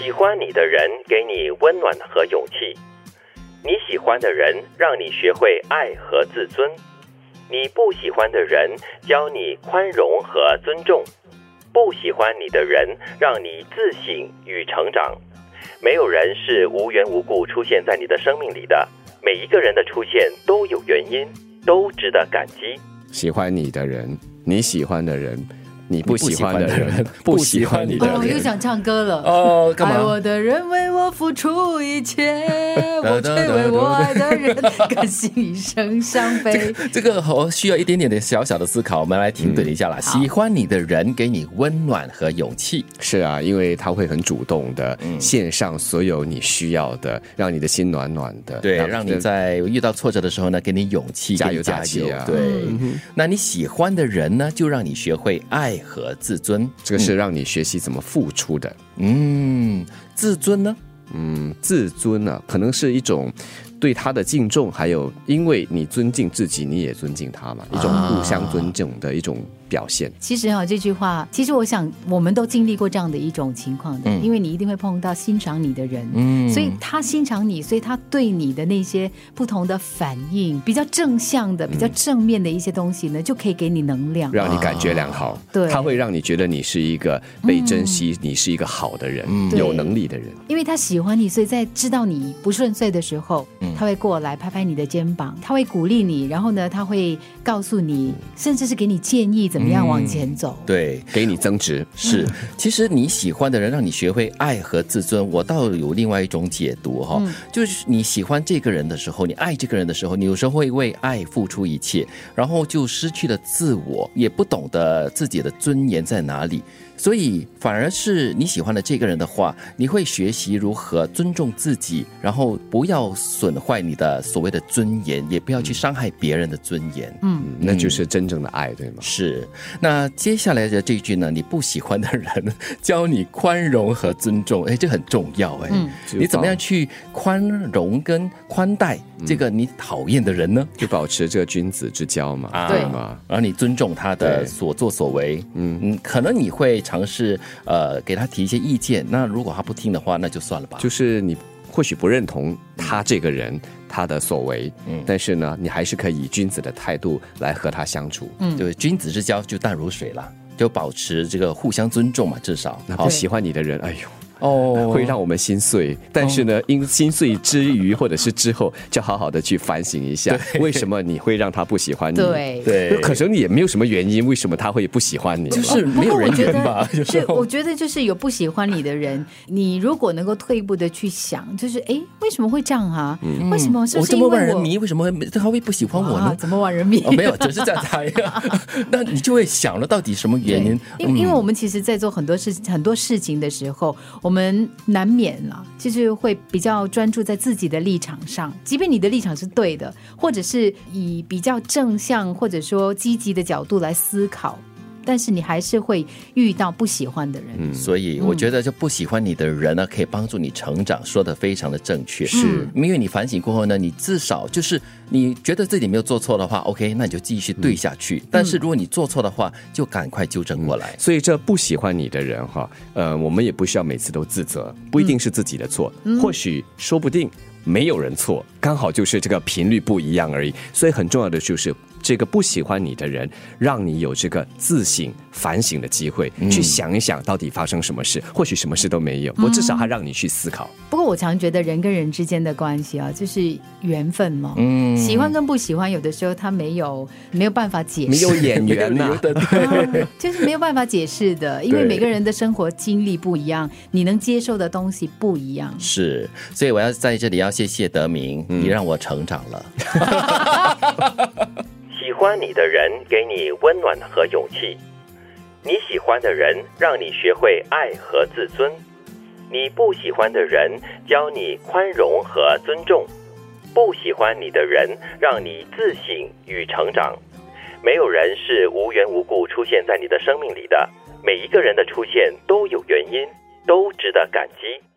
喜欢你的人给你温暖和勇气，你喜欢的人让你学会爱和自尊，你不喜欢的人教你宽容和尊重，不喜欢你的人让你自省与成长。没有人是无缘无故出现在你的生命里的，每一个人的出现都有原因，都值得感激。喜欢你的人，你喜欢的人。你不喜欢的人，不喜欢你的人，哦，又想唱歌了。哦，干嘛？爱我的人为我付出一切，我却为我爱的人甘心一生伤悲。这个我需要一点点的小小的思考，我们来停顿一下啦。喜欢你的人给你温暖和勇气，是啊，因为他会很主动的献上所有你需要的，让你的心暖暖的。对，让你在遇到挫折的时候呢，给你勇气，加油加油啊。对，那你喜欢的人呢，就让你学会爱。和自尊，这个是让你学习怎么付出的。嗯，自尊呢？嗯，自尊啊，可能是一种。对他的敬重，还有因为你尊敬自己，你也尊敬他嘛，一种互相尊重的一种表现。其实哈，这句话，其实我想，我们都经历过这样的一种情况的，因为你一定会碰到欣赏你的人，嗯，所以他欣赏你，所以他对你的那些不同的反应，比较正向的、比较正面的一些东西呢，就可以给你能量，让你感觉良好。对，他会让你觉得你是一个被珍惜，你是一个好的人，有能力的人。因为他喜欢你，所以在知道你不顺遂的时候，嗯。他会过来拍拍你的肩膀，他会鼓励你，然后呢，他会告诉你，甚至是给你建议怎么样往前走。对，给你增值。是，其实你喜欢的人让你学会爱和自尊，我倒有另外一种解读哈，就是你喜欢这个人的时候，你爱这个人的时候，你有时候会为爱付出一切，然后就失去了自我，也不懂得自己的尊严在哪里。所以，反而是你喜欢的这个人的话，你会学习如何尊重自己，然后不要损坏你的所谓的尊严，也不要去伤害别人的尊严。嗯，那就是真正的爱，对吗？是。那接下来的这句呢？你不喜欢的人教你宽容和尊重，哎，这很重要哎。嗯。你怎么样去宽容跟宽待这个你讨厌的人呢？就保持这个君子之交嘛，对吗？然后你尊重他的所作所为。嗯嗯，可能你会。尝试呃给他提一些意见，那如果他不听的话，那就算了吧。就是你或许不认同他这个人他的所为，嗯，但是呢，你还是可以以君子的态度来和他相处。嗯，就是，君子之交就淡如水了，就保持这个互相尊重嘛，至少。那不喜欢你的人，哎呦。哦，会让我们心碎，但是呢，因心碎之余或者是之后，就好好的去反省一下，为什么你会让他不喜欢你？对对，可能也没有什么原因，为什么他会不喜欢你？就是没有人缘吧？是，我觉得就是有不喜欢你的人，你如果能够退一步的去想，就是哎，为什么会这样啊？为什么？我这么万人迷，为什么他会不喜欢我呢？怎么万人迷？没有，只是在猜。那你就会想了，到底什么原因？因因为我们其实，在做很多事很多事情的时候，我我们难。免了，就是会比较专注在自己的立场上，即便你的立场是对的，或者是以比较正向或者说积极的角度来思考。但是你还是会遇到不喜欢的人，嗯，所以我觉得就不喜欢你的人呢，可以帮助你成长，说的非常的正确，是。因为你反省过后呢，你至少就是你觉得自己没有做错的话，OK，那你就继续对下去。但是如果你做错的话，就赶快纠正过来。所以这不喜欢你的人哈，呃，我们也不需要每次都自责，不一定是自己的错，或许说不定没有人错，刚好就是这个频率不一样而已。所以很重要的就是。这个不喜欢你的人，让你有这个自省、反省的机会，去想一想到底发生什么事。或许什么事都没有，我至少还让你去思考。不过我常觉得人跟人之间的关系啊，就是缘分嘛。嗯，喜欢跟不喜欢，有的时候他没有没有办法解释，没有眼缘 呐，就是没有办法解释的。因为每个人的生活经历不一样，你能接受的东西不一样。是，所以我要在这里要谢谢德明，你让我成长了。喜欢你的人给你温暖和勇气，你喜欢的人让你学会爱和自尊，你不喜欢的人教你宽容和尊重，不喜欢你的人让你自省与成长。没有人是无缘无故出现在你的生命里的，每一个人的出现都有原因，都值得感激。